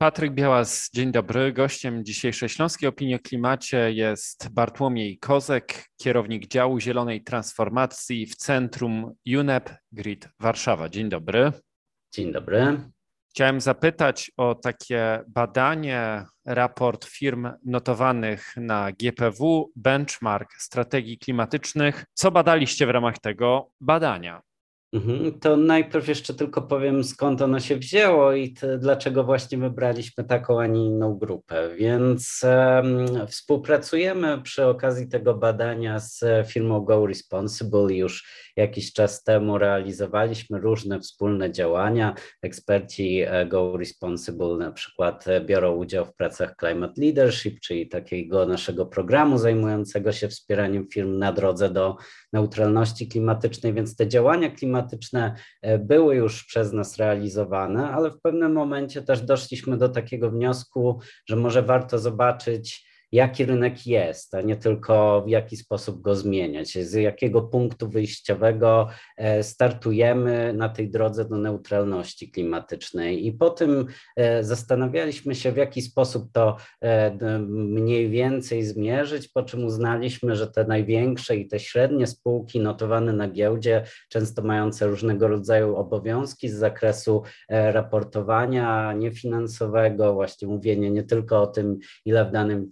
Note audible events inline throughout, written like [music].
Patryk Białas, dzień dobry. Gościem dzisiejszej Śląskiej Opinii o Klimacie jest Bartłomiej Kozek, kierownik działu Zielonej Transformacji w Centrum UNEP Grid Warszawa. Dzień dobry. Dzień dobry. Chciałem zapytać o takie badanie, raport firm notowanych na GPW, benchmark strategii klimatycznych. Co badaliście w ramach tego badania? Mhm, to najpierw jeszcze tylko powiem, skąd ono się wzięło i dlaczego właśnie wybraliśmy taką, a nie inną grupę. Więc um, współpracujemy przy okazji tego badania z firmą Go Responsible. Już jakiś czas temu realizowaliśmy różne wspólne działania. Eksperci e, Go Responsible na przykład e, biorą udział w pracach Climate Leadership, czyli takiego naszego programu zajmującego się wspieraniem firm na drodze do neutralności klimatycznej, więc te działania klimatyczne klimatyczne e, były już przez nas realizowane, ale w pewnym momencie też doszliśmy do takiego wniosku, że może warto zobaczyć, jaki rynek jest, a nie tylko w jaki sposób go zmieniać, z jakiego punktu wyjściowego e, startujemy na tej drodze do neutralności klimatycznej. I po tym e, zastanawialiśmy się, w jaki sposób to e, mniej więcej zmierzyć, po czym uznaliśmy, że te największe i te średnie spółki notowane na giełdzie, często mające różnego rodzaju obowiązki z zakresu raportowania niefinansowego, właśnie mówienie nie tylko o tym, ile w danym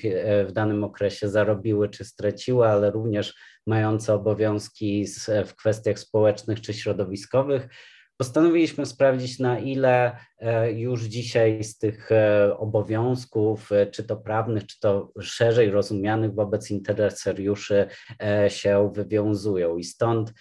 w danym okresie zarobiły czy straciły, ale również mające obowiązki w kwestiach społecznych czy środowiskowych, postanowiliśmy sprawdzić, na ile e, już dzisiaj z tych e, obowiązków, e, czy to prawnych, czy to szerzej rozumianych wobec interesariuszy się wywiązują. I stąd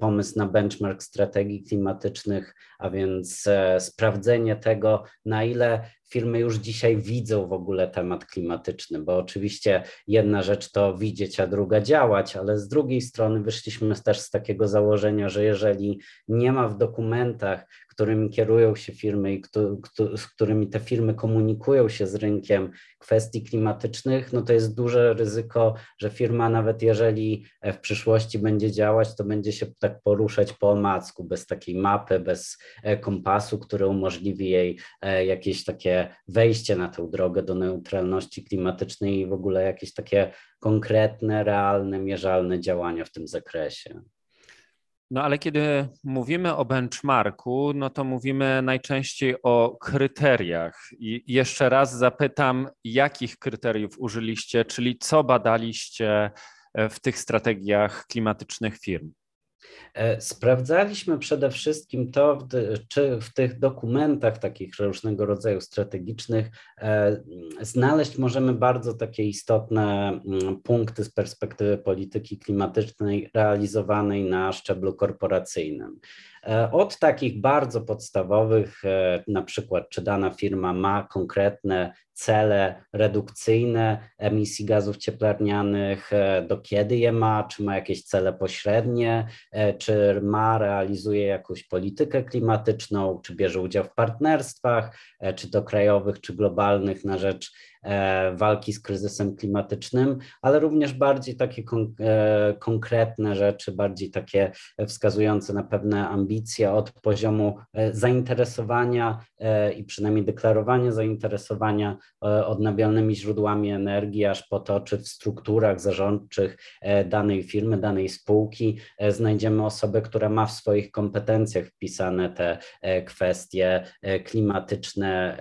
pomysł na benchmark strategii klimatycznych, a więc sprawdzenie tego, na ile firmy już dzisiaj widzą w ogóle temat klimatyczny, bo oczywiście jedna rzecz to widzieć, a druga działać, ale z drugiej strony wyszliśmy też z takiego założenia, że jeżeli nie ma w dokumentach którymi kierują się firmy i z którymi te firmy komunikują się z rynkiem kwestii klimatycznych, no to jest duże ryzyko, że firma nawet jeżeli w przyszłości będzie działać, to będzie się tak poruszać po omacku, bez takiej mapy, bez e, kompasu, który umożliwi jej e, jakieś takie wejście na tę drogę do neutralności klimatycznej i w ogóle jakieś takie konkretne, realne, mierzalne działania w tym zakresie. No ale kiedy mówimy o benchmarku, no to mówimy najczęściej o kryteriach. I jeszcze raz zapytam, jakich kryteriów użyliście, czyli co badaliście w tych strategiach klimatycznych firm? E, sprawdzaliśmy przede wszystkim to, czy w tych dokumentach takich różnego rodzaju strategicznych e, znaleźć możemy bardzo takie istotne mm, punkty z perspektywy polityki klimatycznej realizowanej na szczeblu korporacyjnym. E, od takich bardzo podstawowych, na przykład, czy dana firma ma konkretne cele redukcyjne emisji gazów cieplarnianych, e, do kiedy je ma, czy ma jakieś cele pośrednie, e, czy ma, realizuje jakąś politykę klimatyczną, czy bierze udział w partnerstwach, e, czy to krajowych, czy globalnych na rzecz E, walki z kryzysem klimatycznym, ale również bardziej takie e, konkretne rzeczy, bardziej takie wskazujące na pewne ambicje od poziomu e, zainteresowania i przynajmniej deklarowania zainteresowania odnawialnymi źródłami energii, aż po to, czy w strukturach zarządczych danej firmy, danej spółki znajdziemy osobę, która ma w swoich kompetencjach wpisane te kwestie klimatyczne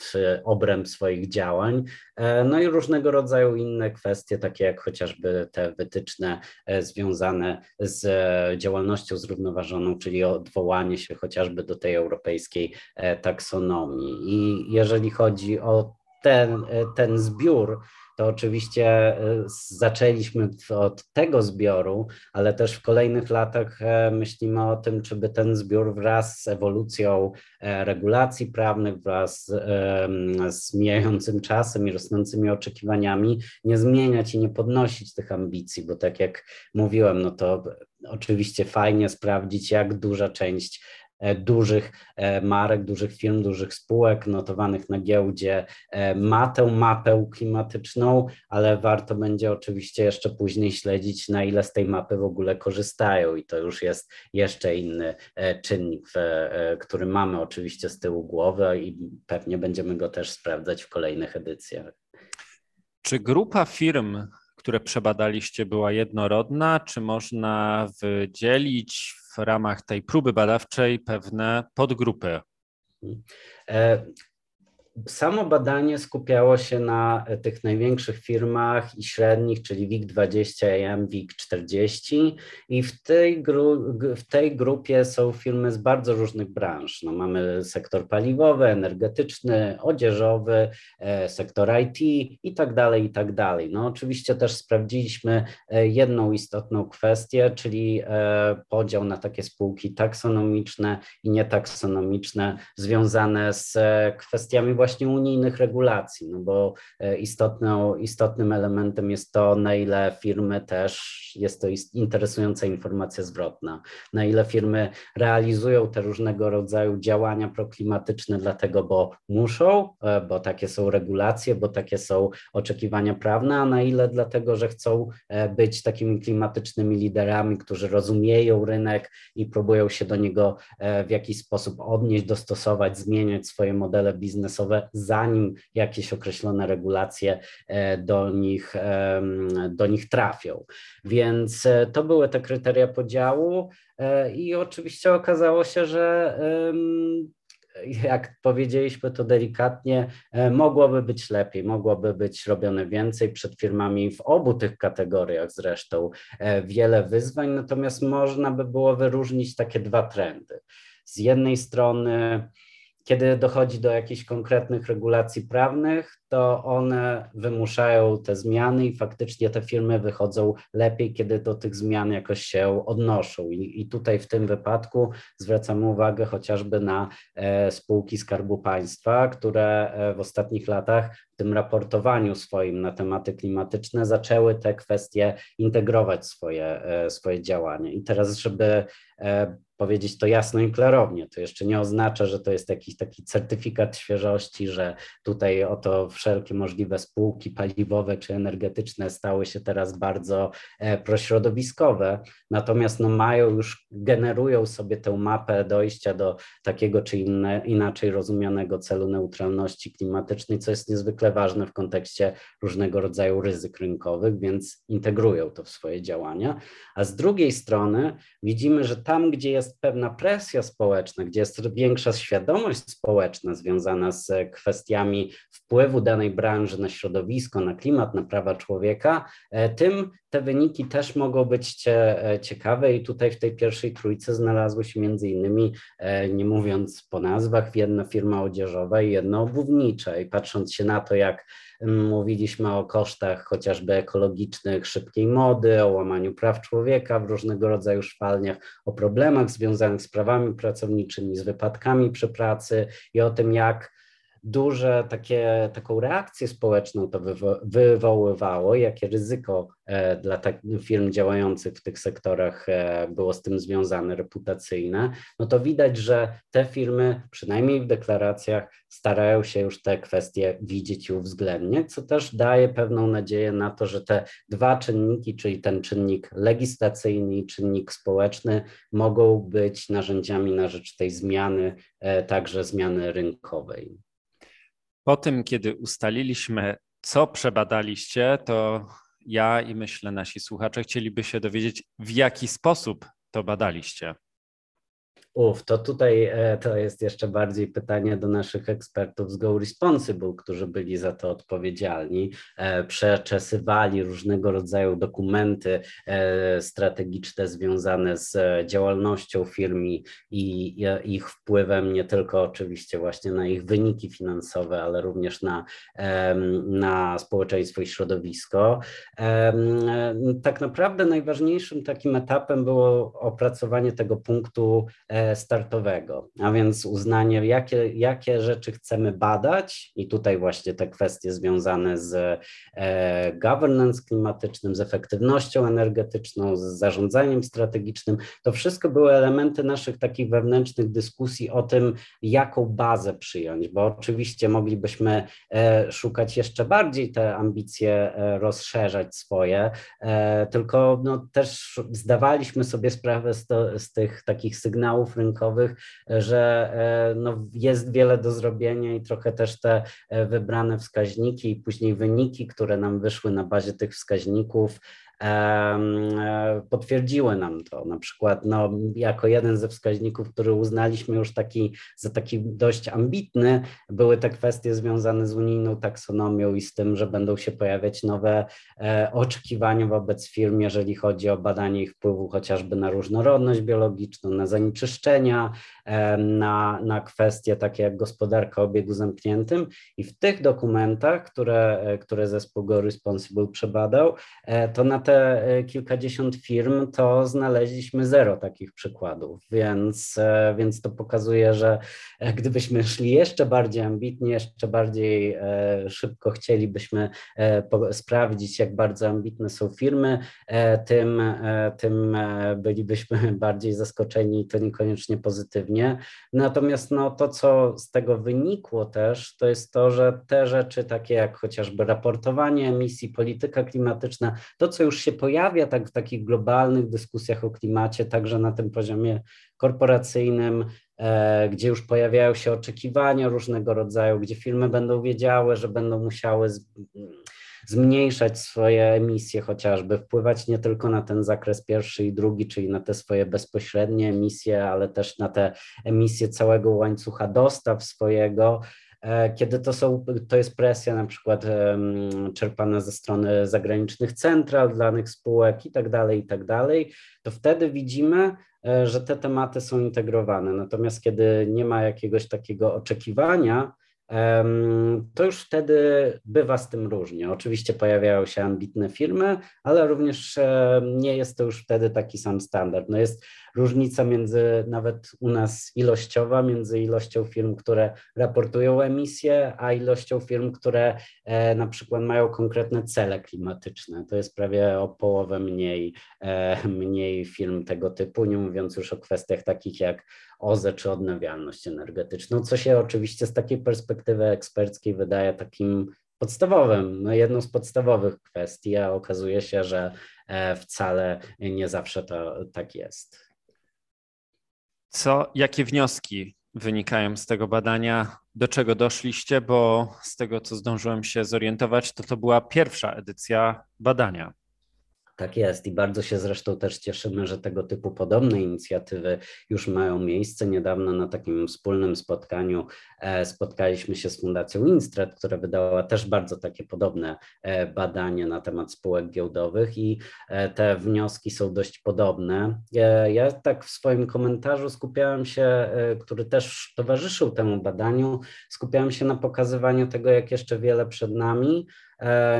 w obręb swoich działań działań, e, no i różnego rodzaju inne kwestie, takie jak chociażby te wytyczne e, związane z e, działalnością zrównoważoną, czyli odwołanie się chociażby do tej europejskiej taksonomii. I jeżeli chodzi o ten, ten zbiór, to oczywiście e, zaczęliśmy od tego zbioru, ale też w kolejnych latach e, myślimy o tym, czy by ten zbiór wraz z ewolucją e, regulacji prawnych, wraz z mijającym czasem i rosnącymi oczekiwaniami nie zmieniać i nie podnosić tych ambicji, bo tak jak mówiłem, no to oczywiście fajnie sprawdzić, jak duża część dużych marek, dużych firm, dużych spółek notowanych na giełdzie ma tę mapę klimatyczną, ale warto będzie oczywiście jeszcze później śledzić, na ile z tej mapy w ogóle korzystają i to już jest jeszcze inny czynnik, który mamy oczywiście z tyłu głowy i pewnie będziemy go też sprawdzać w kolejnych edycjach. Czy grupa firm, które przebadaliście, była jednorodna, czy można wydzielić w ramach tej próby badawczej pewne podgrupy? Samo badanie skupiało się na e, tych największych firmach i średnich, czyli WIG20, AM, WIG40 i w tej, gru, w tej grupie są firmy z bardzo różnych branż. No, mamy sektor paliwowy, energetyczny, odzieżowy, e, sektor IT i tak dalej, i tak dalej. No oczywiście też sprawdziliśmy e, jedną istotną kwestię, czyli podział na takie spółki taksonomiczne i nietaksonomiczne związane z kwestiami właśnie unijnych regulacji, no bo e, istotną, istotnym elementem jest to, na ile firmy też, jest to interesująca informacja zwrotna, na ile firmy realizują te różnego rodzaju działania proklimatyczne, dlatego, bo muszą, e, bo takie są regulacje, bo takie są oczekiwania prawne, a na ile dlatego, że chcą e, być takimi klimatycznymi liderami, którzy rozumieją rynek i próbują się do niego w jakiś sposób odnieść, dostosować, zmieniać swoje modele biznesowe zanim jakieś określone regulacje e, do nich, do nich trafią. Więc e, to były te kryteria podziału e, i oczywiście okazało się, że jak powiedzieliśmy to delikatnie, mogłoby być lepiej, mogłoby być robione więcej przed firmami w obu tych kategoriach zresztą wiele wyzwań, natomiast można by było wyróżnić takie dwa trendy. Z jednej strony kiedy dochodzi do jakichś konkretnych regulacji prawnych, to one wymuszają te zmiany i faktycznie te firmy wychodzą lepiej, kiedy do tych zmian jakoś się odnoszą. I, i tutaj w tym wypadku zwracamy uwagę chociażby na e, spółki Skarbu Państwa, które e, w ostatnich latach w tym raportowaniu swoim na tematy klimatyczne zaczęły te kwestie integrować swoje, e, swoje działania. I teraz, żeby e, powiedzieć to jasno i klarownie. To jeszcze nie oznacza, że to jest jakiś taki certyfikat świeżości, że tutaj oto wszelkie możliwe spółki paliwowe czy energetyczne stały się teraz bardzo e, prośrodowiskowe, natomiast no mają już, generują sobie tę mapę dojścia do takiego czy inne, inaczej rozumianego celu neutralności klimatycznej, co jest niezwykle ważne w kontekście różnego rodzaju ryzyk rynkowych, więc integrują to w swoje działania. A z drugiej strony widzimy, że tam, gdzie jest jest pewna presja społeczna, gdzie jest większa świadomość społeczna związana z kwestiami wpływu danej branży na środowisko, na klimat, na prawa człowieka, e, tym te wyniki też mogą być e, ciekawe i tutaj w tej pierwszej trójce znalazły się między innymi, e, nie mówiąc po nazwach, jedna firma odzieżowa i jedna obuwnicza i patrząc się na to, jak Mówiliśmy o kosztach chociażby ekologicznych, szybkiej mody, o łamaniu praw człowieka w różnego rodzaju szwalniach, o problemach związanych z prawami pracowniczymi, z wypadkami przy pracy i o tym, jak duże takie, taką reakcję społeczną to wywo wywoływało, jakie ryzyko e, dla tak, firm działających w tych sektorach e, było z tym związane, reputacyjne, no to widać, że te firmy, przynajmniej w deklaracjach, starają się już te kwestie widzieć i uwzględniać, co też daje pewną nadzieję na to, że te dwa czynniki, czyli ten czynnik legislacyjny i czynnik społeczny, mogą być narzędziami na rzecz tej zmiany, e, także zmiany rynkowej. Po tym, kiedy ustaliliśmy, co przebadaliście, to ja i myślę nasi słuchacze chcieliby się dowiedzieć, w jaki sposób to badaliście. Uf, to tutaj e, to jest jeszcze bardziej pytanie do naszych ekspertów z Go Responsible, którzy byli za to odpowiedzialni. E, przeczesywali różnego rodzaju dokumenty e, strategiczne związane z działalnością firm i ich wpływem nie tylko oczywiście właśnie na ich wyniki finansowe, ale również na, na społeczeństwo i środowisko. Tak naprawdę najważniejszym takim etapem było opracowanie tego punktu startowego, a więc uznanie, jakie, jakie rzeczy chcemy badać, i tutaj właśnie te kwestie związane z governance klimatycznym, z efektywnością energetyczną, z zarządzaniem strategicznym, to wszystko były elementy naszych takich wewnętrznych dyskusji o tym, jaką bazę przyjąć, bo oczywiście moglibyśmy szukać jeszcze bardziej te ambicje rozszerzać swoje, tylko no, też zdawaliśmy sobie sprawę z, to, z tych takich sygnałów rynkowych, że no, jest wiele do zrobienia i trochę też te wybrane wskaźniki i później wyniki, które nam wyszły na bazie tych wskaźników, E, potwierdziły nam to. Na przykład no, jako jeden ze wskaźników, który uznaliśmy już taki, za taki dość ambitny, były te kwestie związane z unijną taksonomią i z tym, że będą się pojawiać nowe e, oczekiwania wobec firm, jeżeli chodzi o badanie ich wpływu chociażby na różnorodność biologiczną, na zanieczyszczenia, e, na, na kwestie takie jak gospodarka o obiegu zamkniętym. I w tych dokumentach, które, które zespół Go Responsible przebadał, to na te te e, kilkadziesiąt firm, to znaleźliśmy zero takich przykładów, więc, e, więc to pokazuje, że e, gdybyśmy szli jeszcze bardziej ambitnie, jeszcze bardziej szybko chcielibyśmy sprawdzić, jak bardzo ambitne są firmy, tym, tym bylibyśmy [laughs] bardziej zaskoczeni i to niekoniecznie pozytywnie. Natomiast no, to, co z tego wynikło też, to jest to, że te rzeczy takie jak chociażby raportowanie emisji, polityka klimatyczna, to, co już się pojawia tak w takich globalnych dyskusjach o klimacie, także na tym poziomie korporacyjnym, e, gdzie już pojawiają się oczekiwania różnego rodzaju, gdzie firmy będą wiedziały, że będą musiały zmniejszać swoje emisje chociażby, wpływać nie tylko na ten zakres pierwszy i drugi, czyli na te swoje bezpośrednie emisje, ale też na te emisje całego łańcucha dostaw swojego, kiedy to, są, to jest presja na przykład czerpana ze strony zagranicznych central, danych spółek i tak dalej, i tak dalej, to wtedy widzimy, e, że te tematy są integrowane. Natomiast kiedy nie ma jakiegoś takiego oczekiwania, to już wtedy bywa z tym różnie. Oczywiście pojawiają się ambitne firmy, ale również nie jest to już wtedy taki sam standard. No jest różnica między nawet u nas ilościowa, między ilością firm, które raportują emisje, a ilością firm, które e, na przykład mają konkretne cele klimatyczne. To jest prawie o połowę mniej, e, mniej firm tego typu, nie mówiąc już o kwestiach takich jak OZE czy odnawialność energetyczną, co się oczywiście z takiej perspektywy eksperckiej wydaje takim podstawowym, no jedną z podstawowych kwestii, a okazuje się, że e, wcale nie zawsze to tak jest. Co, jakie wnioski wynikają z tego badania? Do czego doszliście? Bo z tego, co zdążyłem się zorientować, to to była pierwsza edycja badania. Tak jest i bardzo się zresztą też cieszymy, że tego typu podobne inicjatywy już mają miejsce. Niedawno na takim wspólnym spotkaniu e, spotkaliśmy się z Fundacją Instrat, która wydała też bardzo takie podobne e, badanie na temat spółek giełdowych i e, te wnioski są dość podobne. Ja tak w swoim komentarzu skupiałem się, który też towarzyszył temu badaniu, skupiałem się na pokazywaniu tego, jak jeszcze wiele przed nami,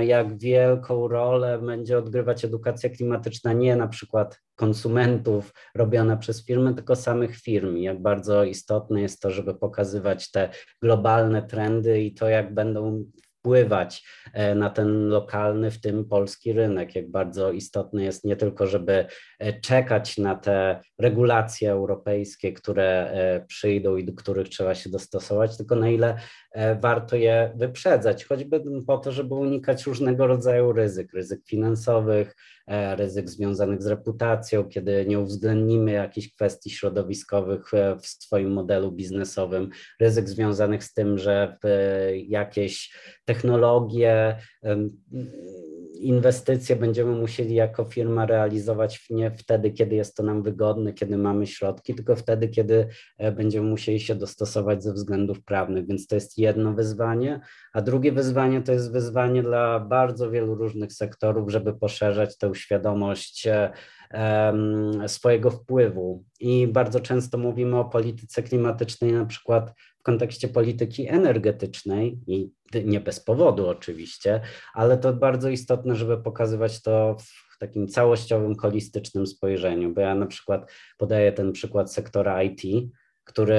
jak wielką rolę będzie odgrywać edukacja klimatyczna nie na przykład konsumentów robiona przez firmy, tylko samych firm. Jak bardzo istotne jest to, żeby pokazywać te globalne trendy i to, jak będą wpływać e, na ten lokalny, w tym polski rynek. Jak bardzo istotne jest nie tylko, żeby e, czekać na te regulacje europejskie, które przyjdą i do których trzeba się dostosować, tylko na ile warto je wyprzedzać, choćby po to, żeby unikać różnego rodzaju ryzyk, ryzyk finansowych, E, ryzyk związanych z reputacją, kiedy nie uwzględnimy jakichś kwestii środowiskowych e, w swoim modelu biznesowym, ryzyk związanych z tym, że jakieś technologie, inwestycje będziemy musieli jako firma realizować nie wtedy, kiedy jest to nam wygodne, kiedy mamy środki, tylko wtedy, kiedy e, będziemy musieli się dostosować ze względów prawnych. Więc to jest jedno wyzwanie, a drugie wyzwanie to jest wyzwanie dla bardzo wielu różnych sektorów, żeby poszerzać tę świadomość e, swojego wpływu. I bardzo często mówimy o polityce klimatycznej, na przykład w kontekście polityki energetycznej i nie bez powodu oczywiście, ale to bardzo istotne, żeby pokazywać to w takim całościowym, holistycznym spojrzeniu, bo ja na przykład podaję ten przykład sektora IT, który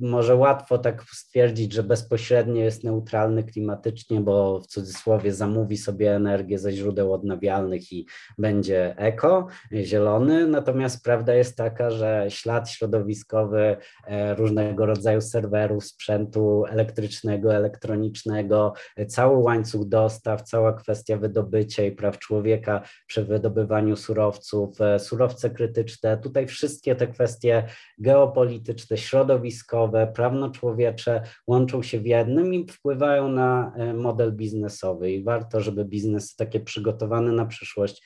może łatwo tak stwierdzić, że bezpośrednio jest neutralny klimatycznie, bo w cudzysłowie zamówi sobie energię ze źródeł odnawialnych i będzie eko, zielony. Natomiast prawda jest taka, że ślad środowiskowy e, różnego rodzaju serwerów, sprzętu elektrycznego, elektronicznego, cały łańcuch dostaw, cała kwestia wydobycia i praw człowieka przy wydobywaniu surowców, e, surowce krytyczne, tutaj wszystkie te kwestie geopolityczne, środowiskowe, prawno-człowiecze łączą się w jednym i wpływają na e, model biznesowy. I warto, żeby biznes takie przygotowany na przyszłość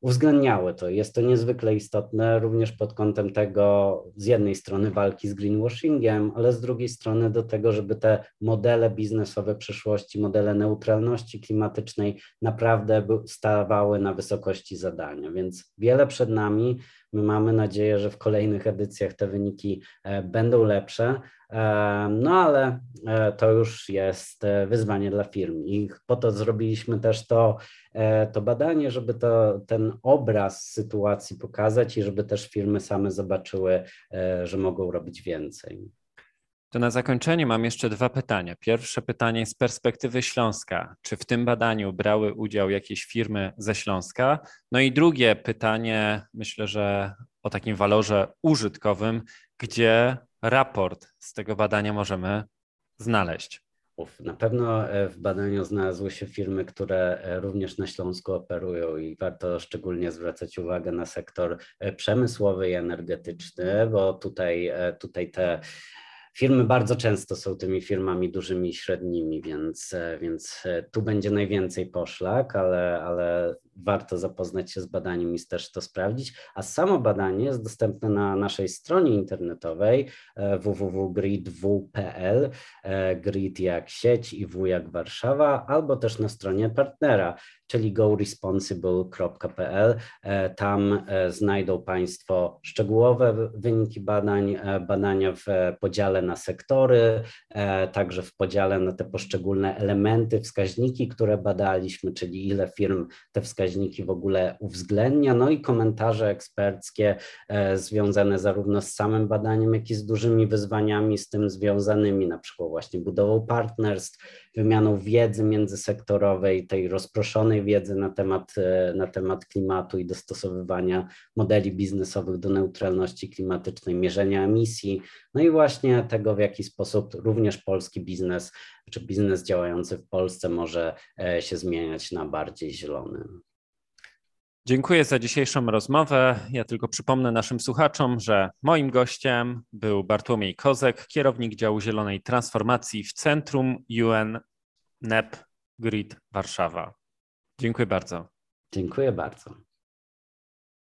uwzględniały to. Jest to niezwykle istotne również pod kątem tego, z jednej strony walki z greenwashingiem, ale z drugiej strony do tego, żeby te modele biznesowe przyszłości, modele neutralności klimatycznej naprawdę stawały na wysokości zadania. Więc wiele przed nami. My mamy nadzieję, że w kolejnych edycjach te wyniki e, będą lepsze, e, no ale e, to już jest wyzwanie dla firm i po to zrobiliśmy też to, to badanie, żeby to, ten obraz sytuacji pokazać i żeby też firmy same zobaczyły, że mogą robić więcej. To na zakończenie mam jeszcze dwa pytania. Pierwsze pytanie z perspektywy Śląska. Czy w tym badaniu brały udział jakieś firmy ze Śląska? No i drugie pytanie, myślę, że o takim walorze użytkowym, gdzie raport z tego badania możemy znaleźć? Na pewno e, w badaniu znalazły się firmy, które e, również na Śląsku operują i warto szczególnie zwracać uwagę na sektor e, przemysłowy i energetyczny, bo tutaj, tutaj te Firmy bardzo często są tymi firmami dużymi i średnimi, więc, e, więc e, tu będzie najwięcej poszlak, ale, ale warto zapoznać się z badaniem i też to sprawdzić. A samo badanie jest dostępne na naszej stronie internetowej e, www.grid.w.pl, grid jak sieć i w jak Warszawa, albo też na stronie partnera, czyli goresponsible.pl. Tam znajdą Państwo szczegółowe wyniki badań, badania w podziale na sektory, e, także w podziale na te poszczególne elementy, wskaźniki, które badaliśmy, czyli ile firm te wskaźniki w ogóle uwzględnia, no i komentarze eksperckie e, związane zarówno z samym badaniem, jak i z dużymi wyzwaniami z tym związanymi, na przykład właśnie budową partnerstw, wymianą wiedzy międzysektorowej, tej rozproszonej wiedzy na temat, e, na temat klimatu i dostosowywania modeli biznesowych do neutralności klimatycznej, mierzenia emisji, no i właśnie tego, w jaki sposób również polski biznes, czy biznes działający w Polsce może e, się zmieniać na bardziej zielony. Dziękuję za dzisiejszą rozmowę. Ja tylko przypomnę naszym słuchaczom, że moim gościem był Bartłomiej Kozek, kierownik działu zielonej transformacji w Centrum UN NEP Grid Warszawa. Dziękuję bardzo. Dziękuję bardzo.